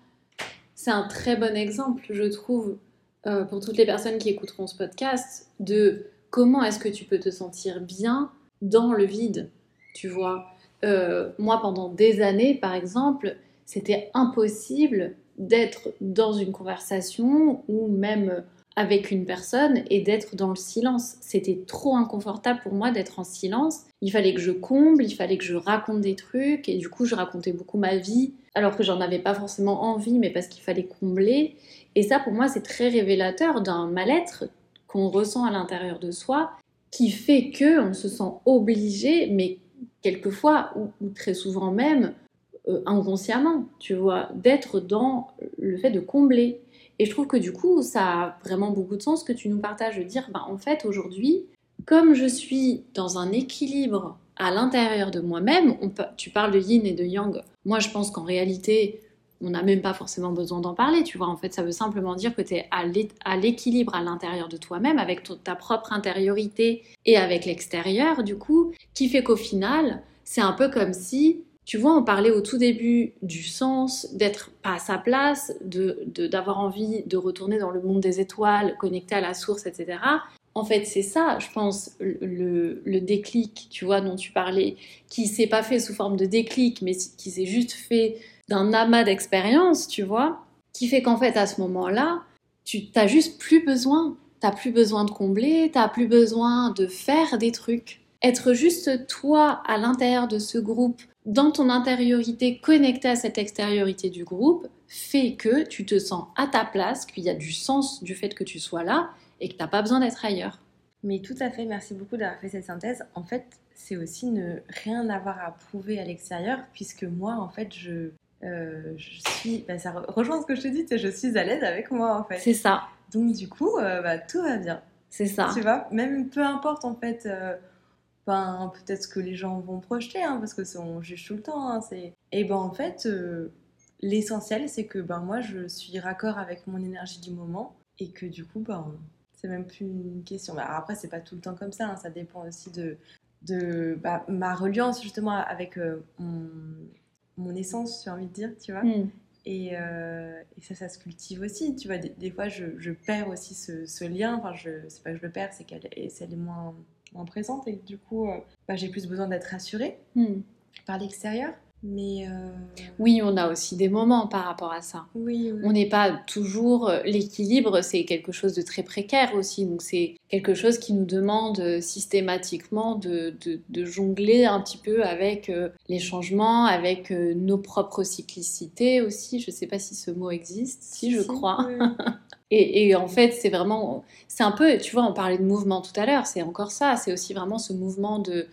c'est un très bon exemple, je trouve, euh, pour toutes les personnes qui écouteront ce podcast, de comment est-ce que tu peux te sentir bien dans le vide, tu vois. Euh, moi, pendant des années, par exemple, c'était impossible d'être dans une conversation ou même avec une personne et d'être dans le silence. C'était trop inconfortable pour moi d'être en silence. Il fallait que je comble, il fallait que je raconte des trucs et du coup je racontais beaucoup ma vie alors que j'en avais pas forcément envie mais parce qu'il fallait combler. Et ça pour moi c'est très révélateur d'un mal-être qu'on ressent à l'intérieur de soi qui fait que on se sent obligé mais quelquefois ou, très souvent même euh, inconsciemment, tu vois, d'être dans le fait de combler. Et je trouve que du coup, ça a vraiment beaucoup de sens que tu nous partages de dire, bah, en fait, aujourd'hui, comme je suis dans un équilibre à l'intérieur de moi-même, tu parles de yin et de yang, moi je pense qu'en réalité, on n'a même pas forcément besoin d'en parler, tu vois. En fait, ça veut simplement dire que tu es à l'équilibre à l'intérieur de toi-même, avec ta propre intériorité et avec l'extérieur, du coup, qui fait qu'au final, c'est un peu comme si tu vois, on parlait au tout début du sens, d'être pas à sa place, d'avoir de, d'avoir envie de retourner dans le monde des étoiles, connecté à la source, etc. en fait, c'est ça, je pense, le, le, déclic, tu vois, dont tu parlais, qui s'est pas fait sous forme de déclic, mais qui s'est juste fait d'un amas d'expériences, tu vois, qui fait qu'en fait, à ce moment-là, tu n'as juste plus besoin. T'as plus besoin de combler, t'as plus besoin de faire des trucs. Être juste toi à l'intérieur de ce groupe, dans ton intériorité connectée à cette extériorité du groupe, fait que tu te sens à ta place, qu'il y a du sens du fait que tu sois là et que t'as pas besoin d'être ailleurs. Mais tout à fait, merci beaucoup d'avoir fait cette synthèse. En fait, c'est aussi ne rien avoir à prouver à l'extérieur, puisque moi, en fait, je, euh, je suis, bah, ça rejoint ce que je te dis, je suis à l'aise avec moi, en fait. C'est ça. Donc du coup, euh, bah, tout va bien. C'est ça. Tu vois, même peu importe en fait, euh, ben, peut-être ce que les gens vont projeter, hein, parce que on juge tout le temps. Hein, c'est... Et ben en fait, l'essentiel c'est que ben moi je suis raccord avec mon énergie du moment et que du coup ben c'est même plus une question. Après, c'est pas tout le temps comme ça. Hein. ça dépend aussi de, de bah, ma reliance justement avec euh, mon, essence, j'ai envie de dire, tu vois. Hmm. Et, euh, et, ça, ça se cultive aussi. Tu vois, des, fois, je, je, perds aussi ce, ce, lien. Enfin, je, c'est pas que je le perds, c'est qu'elle est, est moins, moins présente. Et du coup, euh, bah, j'ai plus besoin d'être rassurée hmm. par l'extérieur. Mais euh, Oui, on a aussi des moments par rapport à ça. Oui, On n'est pas toujours. Euh, l'équilibre, c'est quelque chose de très précaire aussi. Donc, c'est quelque chose qui nous demande euh, systématiquement de, de, jongler un petit peu avec les changements, avec nos propres cyclicités aussi. Je ne sais pas si ce mot existe, si, je crois. et, et, en fait, c'est vraiment. C'est un peu. Tu vois, on parlait de mouvement tout à l'heure, c'est encore ça. C'est aussi vraiment ce mouvement de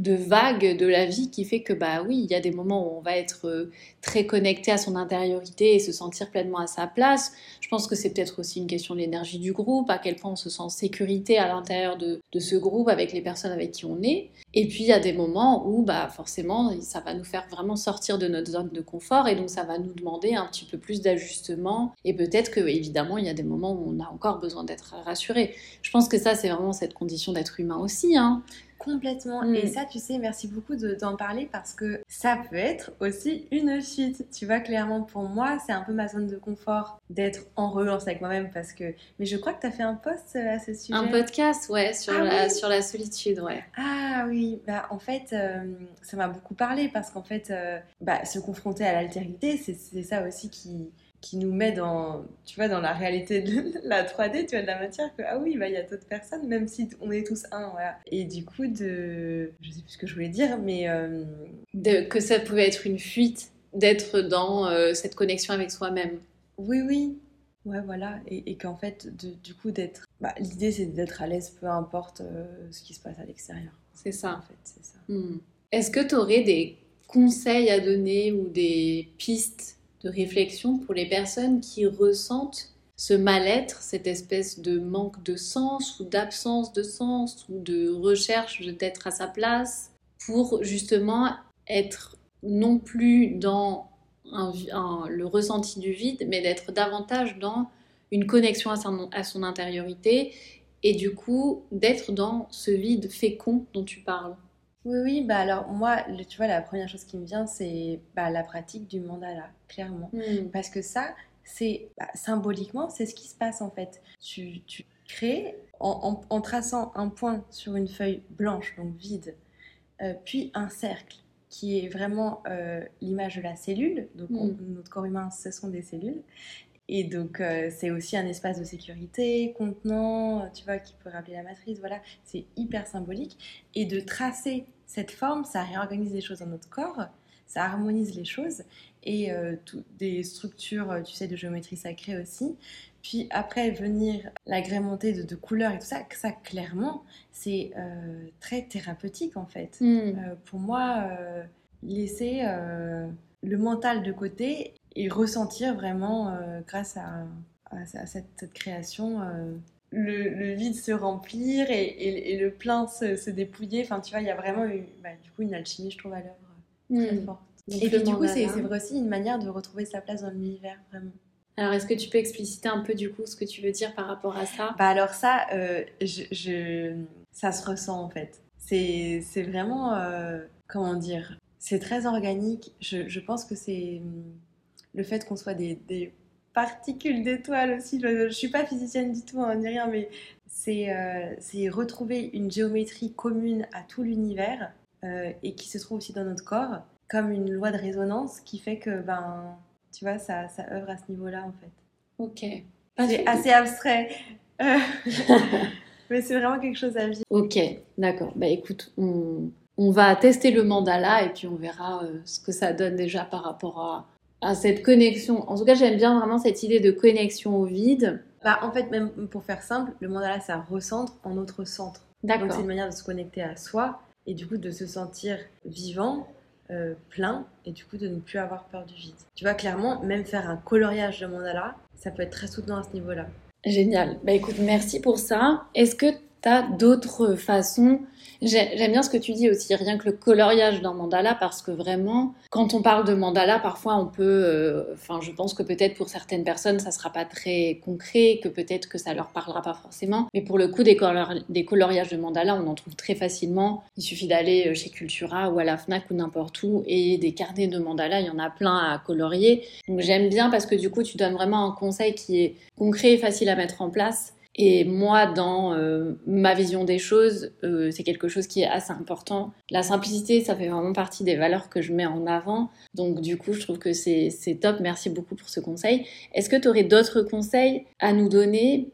de vague de la vie qui fait que bah oui, il y a des moments où on va être euh, très connecté à son intériorité et se sentir pleinement à sa place. Je pense que c'est peut-être aussi une question de l'énergie du groupe, à quel point on se sent en sécurité à l'intérieur de, ce groupe avec les personnes avec qui on est. Et puis il y a des moments où bah forcément ça va nous faire vraiment sortir de notre zone de confort et donc ça va nous demander un petit peu plus d'ajustement et peut-être que évidemment il y a des moments où on a encore besoin d'être rassuré. Je pense que ça c'est vraiment cette condition d'être humain aussi. Hein. Complètement. Et mm. ça, tu sais, merci beaucoup d'en parler parce que ça peut être aussi une fuite. Tu vois, clairement, pour moi, c'est un peu ma zone de confort d'être en relance avec moi-même parce que. Mais je crois que tu as fait un post euh, à ce sujet. Un podcast, ouais, sur, ah la, sur la solitude, ouais. Ah oui, bah en fait, euh, ça m'a beaucoup parlé parce qu'en fait, euh, bah, se confronter à l'altérité, c'est ça aussi qui qui nous met dans, tu vois, dans la réalité de la 3D, tu vois, de la matière, que ah oui, bah, il y a d'autres personnes, même si on est tous un, voilà. Et du coup, de, je sais plus ce que je voulais dire, mais euh, de, que ça pouvait être une fuite d'être dans euh, cette connexion avec soi-même. Oui, oui, ouais, voilà, et, qu'en fait, de, du coup, d'être, bah, l'idée c'est d'être à l'aise, peu importe euh, ce qui se passe à l'extérieur. C'est ça. En fait, c'est ça. Hmm. Est-ce que tu aurais des conseils à donner ou des pistes de réflexion pour les personnes qui ressentent ce mal-être, cette espèce de manque de sens ou d'absence de sens ou de recherche d'être à sa place pour justement être non plus dans le ressenti du vide, mais d'être davantage dans une connexion à son, à son intériorité et du coup d'être dans ce vide fécond dont tu parles. Oui, oui, bah alors moi, tu vois, la première chose qui me vient, c'est bah, la pratique du mandala, clairement. Hmm. Parce que ça, c'est bah, symboliquement, c'est ce qui se passe en fait. Tu, tu crées en, traçant un point sur une feuille blanche, donc vide, euh, puis un cercle qui est vraiment euh, l'image de la cellule. Donc hmm. notre corps humain, ce sont des cellules. Et donc, euh, c'est aussi un espace de sécurité, contenant, tu vois, qui peut rappeler la matrice, voilà, c'est hyper symbolique. Et de tracer cette forme, ça réorganise les choses dans notre corps, ça harmonise les choses et euh, des structures, euh, tu sais, de géométrie sacrée aussi. Puis après, venir l'agrémenter de, de, couleurs et tout ça, ça clairement, c'est euh, très thérapeutique en fait. Hmm. pour moi, laisser le mental de côté et ressentir vraiment, grâce à, cette, création, le, vide se remplir et, le plein se, dépouiller. Enfin, tu vois, il y a vraiment bah, du coup une alchimie, je trouve, à l'œuvre euh, très hmm. forte. et puis, du coup, c'est vrai aussi une manière de retrouver sa place dans l'univers, vraiment. Alors, est-ce que tu peux expliciter un peu du coup ce que tu veux dire par rapport à ça? Bah alors ça, euh, je, ça se ressent en fait. C'est vraiment, euh, comment dire, c'est très organique. Je, je pense que c'est le fait qu'on soit des, des particules d'étoiles aussi. Je, ne suis pas physicienne du tout, hein, ni rien, mais c'est c'est retrouver une géométrie commune à tout l'univers et qui se trouve aussi dans notre corps, comme une loi de résonance qui fait que, ben, tu vois, ça, ça œuvre à ce niveau-là en fait. Ok. C'est assez abstrait. Mais c'est vraiment quelque chose à vivre. Ok, d'accord. Bah écoute, on, on, va tester le mandala et puis on verra euh, ce que ça donne déjà par rapport à, à cette connexion. En tout cas, j'aime bien vraiment cette idée de connexion au vide. Bah, en fait, même pour faire simple, le mandala, ça recentre en notre centre. D'accord. Donc c'est une manière de se connecter à soi et du coup de se sentir vivant, euh, plein et du coup de ne plus avoir peur du vide. Tu vois, clairement, même faire un coloriage de mandala, ça peut être très soutenant à ce niveau-là. Génial. Bah écoute, merci pour ça. Est-ce que d'autres façons J'aime bien ce que tu dis aussi, rien que le coloriage d'un mandala, parce que vraiment, quand on parle de mandala, parfois on peut, euh, enfin, je pense que peut-être pour certaines personnes, ça sera pas très concret, que peut-être que ça leur parlera pas forcément. Mais pour le coup, des, des coloriages de mandala, on en trouve très facilement. Il suffit d'aller euh, chez Cultura ou à la Fnac ou n'importe où, et des carnets de mandala, il y en a plein à colorier. Donc j'aime bien parce que du coup, tu donnes vraiment un conseil qui est concret et facile à mettre en place et moi, dans euh, ma vision des choses, euh, c'est quelque chose qui est assez important. La simplicité, ça fait vraiment partie des valeurs que je mets en avant. Donc du coup, je trouve que c'est top. Merci beaucoup pour ce conseil. Est-ce que tu aurais d'autres conseils à nous donner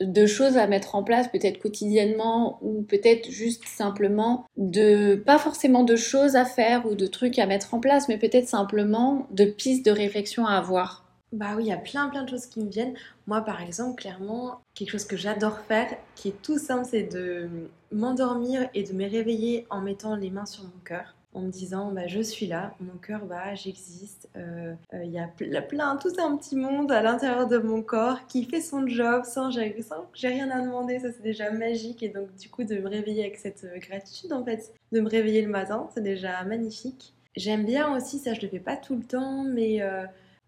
de choses à mettre en place peut-être quotidiennement ou peut-être juste simplement de pas forcément de choses à faire ou de trucs à mettre en place mais peut-être simplement de pistes de réflexion à avoir? Bah oui, il y a plein plein de choses qui me viennent. Moi par exemple, clairement, quelque chose que j'adore faire, qui est tout simple, c'est de m'endormir et de me réveiller en mettant les mains sur mon cœur en me disant bah, je suis là, mon cœur bah j'existe, euh, euh, il y a plein, tout un petit monde à l'intérieur de mon corps qui fait son job sans, sans que j'ai rien à demander, ça c'est déjà magique et donc du coup de me réveiller avec cette euh, gratitude en fait, de me réveiller le matin, c'est déjà magnifique. J'aime bien aussi, ça je le fais pas tout le temps, mais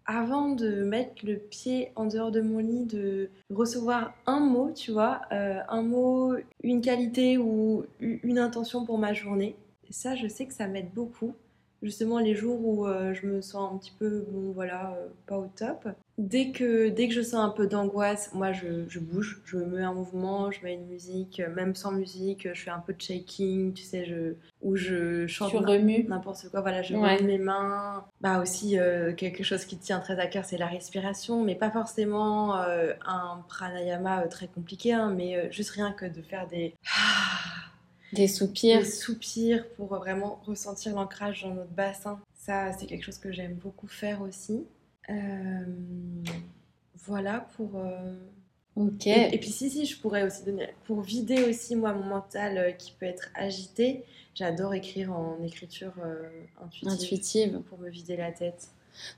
avant de mettre le pied en dehors de mon lit, de recevoir un mot, tu vois, euh, un mot, une qualité ou une intention pour ma journée. Ça, je sais que ça m'aide beaucoup justement les jours où euh, je me sens un petit peu, bon voilà, euh, pas au top. Dès que, dès que je sens un peu d'angoisse, moi je, je, bouge, je me mets en mouvement, je mets une musique, euh, même sans musique, je fais un peu de shaking, tu sais, je, ou je chante n'importe quoi, voilà, je remue mes mains. Bah aussi, quelque chose qui tient très à cœur, c'est la respiration, mais pas forcément un pranayama très compliqué, hein, mais juste rien que de faire des... Des soupirs. Des soupirs pour vraiment ressentir l'ancrage dans notre bassin. Ça, c'est quelque chose que j'aime beaucoup faire aussi. Euh, voilà pour. Euh, ok. Et, puis si si, je pourrais aussi donner pour vider aussi moi mon mental euh, qui peut être agité. J'adore écrire en écriture intuitive, intuitive pour me vider la tête.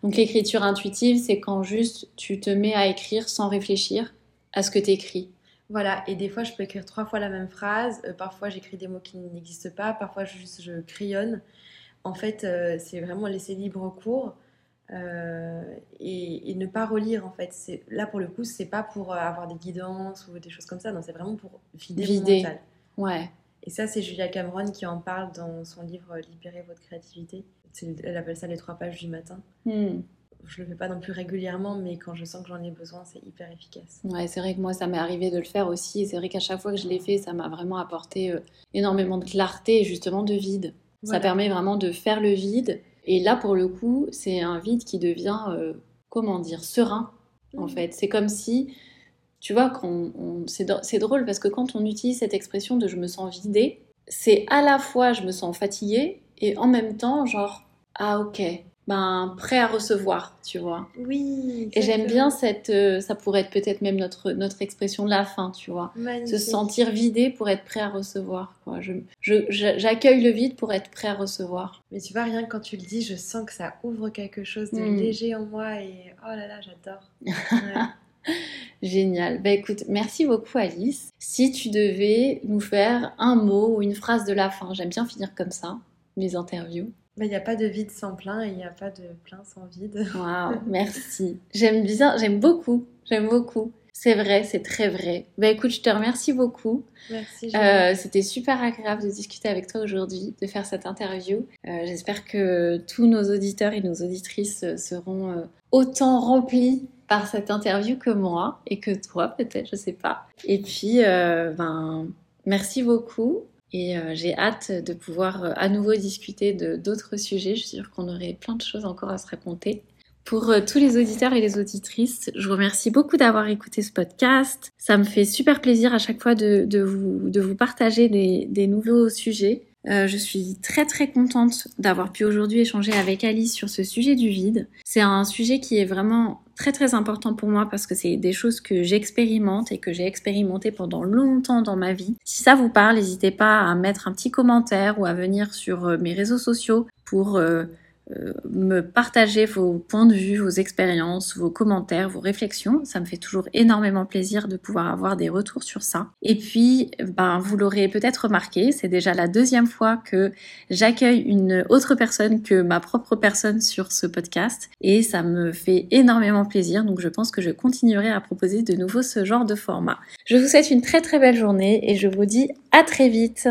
Donc l'écriture intuitive, c'est quand juste tu te mets à écrire sans réfléchir à ce que tu écris. Voilà, et des fois je peux écrire trois fois la même phrase, euh, parfois j'écris des mots qui n'existent pas, parfois juste je crayonne. En fait, euh, c'est vraiment laisser libre cours euh, et, ne pas relire en fait. Là pour le coup, c'est pas pour avoir des guidances ou des choses comme ça, non, c'est vraiment pour vider, vider. mon mental. Ouais. Et ça, c'est Julia Cameron qui en parle dans son livre Libérer votre créativité. Elle appelle ça les trois pages du matin. Hmm je le fais pas non plus régulièrement, mais quand je sens que j'en ai besoin, c'est hyper efficace. Ouais, c'est vrai que moi, ça m'est arrivé de le faire aussi. C'est vrai qu'à chaque fois que je l'ai fait, ça m'a vraiment apporté euh, énormément de clarté et justement de vide. Ça permet vraiment de faire le vide. Et là, pour le coup, c'est un vide qui devient, euh, comment dire, serein, en mmh. fait. C'est comme si, tu vois, c'est drôle parce que quand on utilise cette expression de je me sens vidée, c'est à la fois je me sens fatiguée et en même temps, genre, ah ok, ben, prêt à recevoir, tu vois. Oui. Et j'aime bien cette, euh, ça pourrait être peut-être même notre, notre expression de la fin, tu vois. Se sentir vidé pour être prêt à recevoir. Quoi. Je, j'accueille le vide pour être prêt à recevoir. Mais tu vois, rien que quand tu le dis, je sens que ça ouvre quelque chose de hmm. léger en moi et oh là là, j'adore. Génial. Bah écoute, merci beaucoup Alice. Si tu devais nous faire un mot ou une phrase de la fin, j'aime bien finir comme ça, mes interviews. Il n'y a pas de vide sans plein et il n'y a pas de plein sans vide. Waouh, merci. J'aime bien, j'aime beaucoup, j'aime beaucoup. C'est vrai, c'est très vrai. Bah écoute, je te remercie beaucoup. Merci. Euh, C'était super agréable de discuter avec toi aujourd'hui, de faire cette interview. Euh, J'espère que tous nos auditeurs et nos auditrices seront euh, autant remplis par cette interview que moi et que toi peut-être, je sais pas. Et puis, euh, ben, merci beaucoup. Et euh, j'ai hâte de pouvoir euh, à nouveau discuter de d'autres sujets. Je suis sûre qu'on aurait plein de choses encore à se raconter. Pour tous les auditeurs et les auditrices, je vous remercie beaucoup d'avoir écouté ce podcast. Ça me fait super plaisir à chaque fois de, de, vous, de vous partager des, des nouveaux sujets. Euh, je suis très très contente d'avoir pu aujourd'hui échanger avec Alice sur ce sujet du vide. C'est un sujet qui est vraiment très très important pour moi parce que c'est des choses que j'expérimente et que j'ai expérimenté pendant longtemps dans ma vie. Si ça vous parle, n'hésitez pas à mettre un petit commentaire ou à venir sur euh, mes réseaux sociaux pour euh, me partager vos points de vue, vos expériences, vos commentaires, vos réflexions. Ça me fait toujours énormément plaisir de pouvoir avoir des retours sur ça. Et puis, ben, vous l'aurez peut-être remarqué, c'est déjà la deuxième fois que j'accueille une autre personne que ma propre personne sur ce podcast et ça me fait énormément plaisir. Donc, je pense que je continuerai à proposer de nouveau ce genre de format. Je vous souhaite une très très belle journée et je vous dis à très vite.